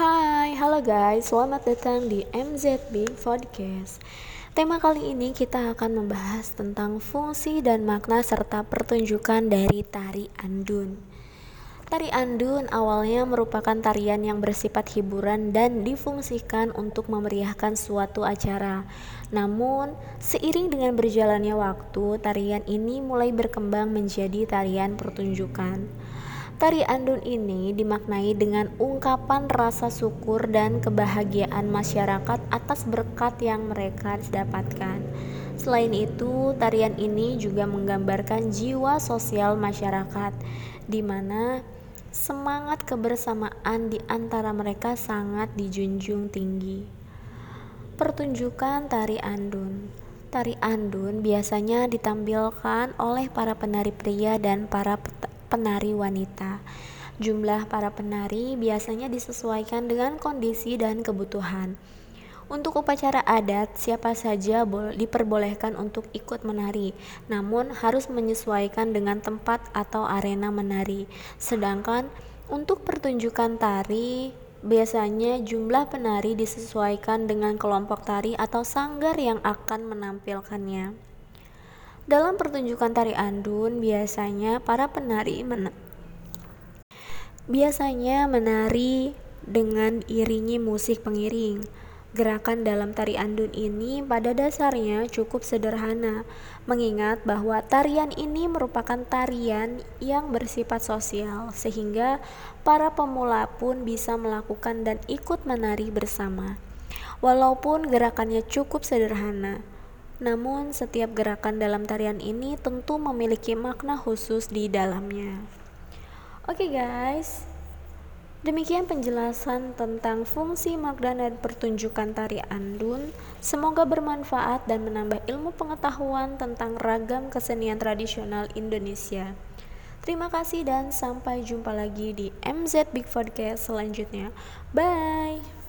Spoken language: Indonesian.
Hai, halo guys, selamat datang di MZ Big Podcast. Tema kali ini kita akan membahas tentang fungsi dan makna serta pertunjukan dari tari andun. Tari andun awalnya merupakan tarian yang bersifat hiburan dan difungsikan untuk memeriahkan suatu acara. Namun, seiring dengan berjalannya waktu, tarian ini mulai berkembang menjadi tarian pertunjukan. Tari andun ini dimaknai dengan ungkapan rasa syukur dan kebahagiaan masyarakat atas berkat yang mereka dapatkan. Selain itu, tarian ini juga menggambarkan jiwa sosial masyarakat, di mana semangat kebersamaan di antara mereka sangat dijunjung tinggi. Pertunjukan tari andun Tari andun biasanya ditampilkan oleh para penari pria dan para penari wanita. Jumlah para penari biasanya disesuaikan dengan kondisi dan kebutuhan. Untuk upacara adat, siapa saja diperbolehkan untuk ikut menari, namun harus menyesuaikan dengan tempat atau arena menari. Sedangkan untuk pertunjukan tari, biasanya jumlah penari disesuaikan dengan kelompok tari atau sanggar yang akan menampilkannya. Dalam pertunjukan tari andun, biasanya para penari men biasanya menari dengan iringi musik pengiring. Gerakan dalam tari andun ini pada dasarnya cukup sederhana, mengingat bahwa tarian ini merupakan tarian yang bersifat sosial, sehingga para pemula pun bisa melakukan dan ikut menari bersama. Walaupun gerakannya cukup sederhana, namun, setiap gerakan dalam tarian ini tentu memiliki makna khusus di dalamnya. Oke, okay guys, demikian penjelasan tentang fungsi makna dan pertunjukan tari andun. Semoga bermanfaat dan menambah ilmu pengetahuan tentang ragam kesenian tradisional Indonesia. Terima kasih dan sampai jumpa lagi di MZ Big Podcast selanjutnya. Bye.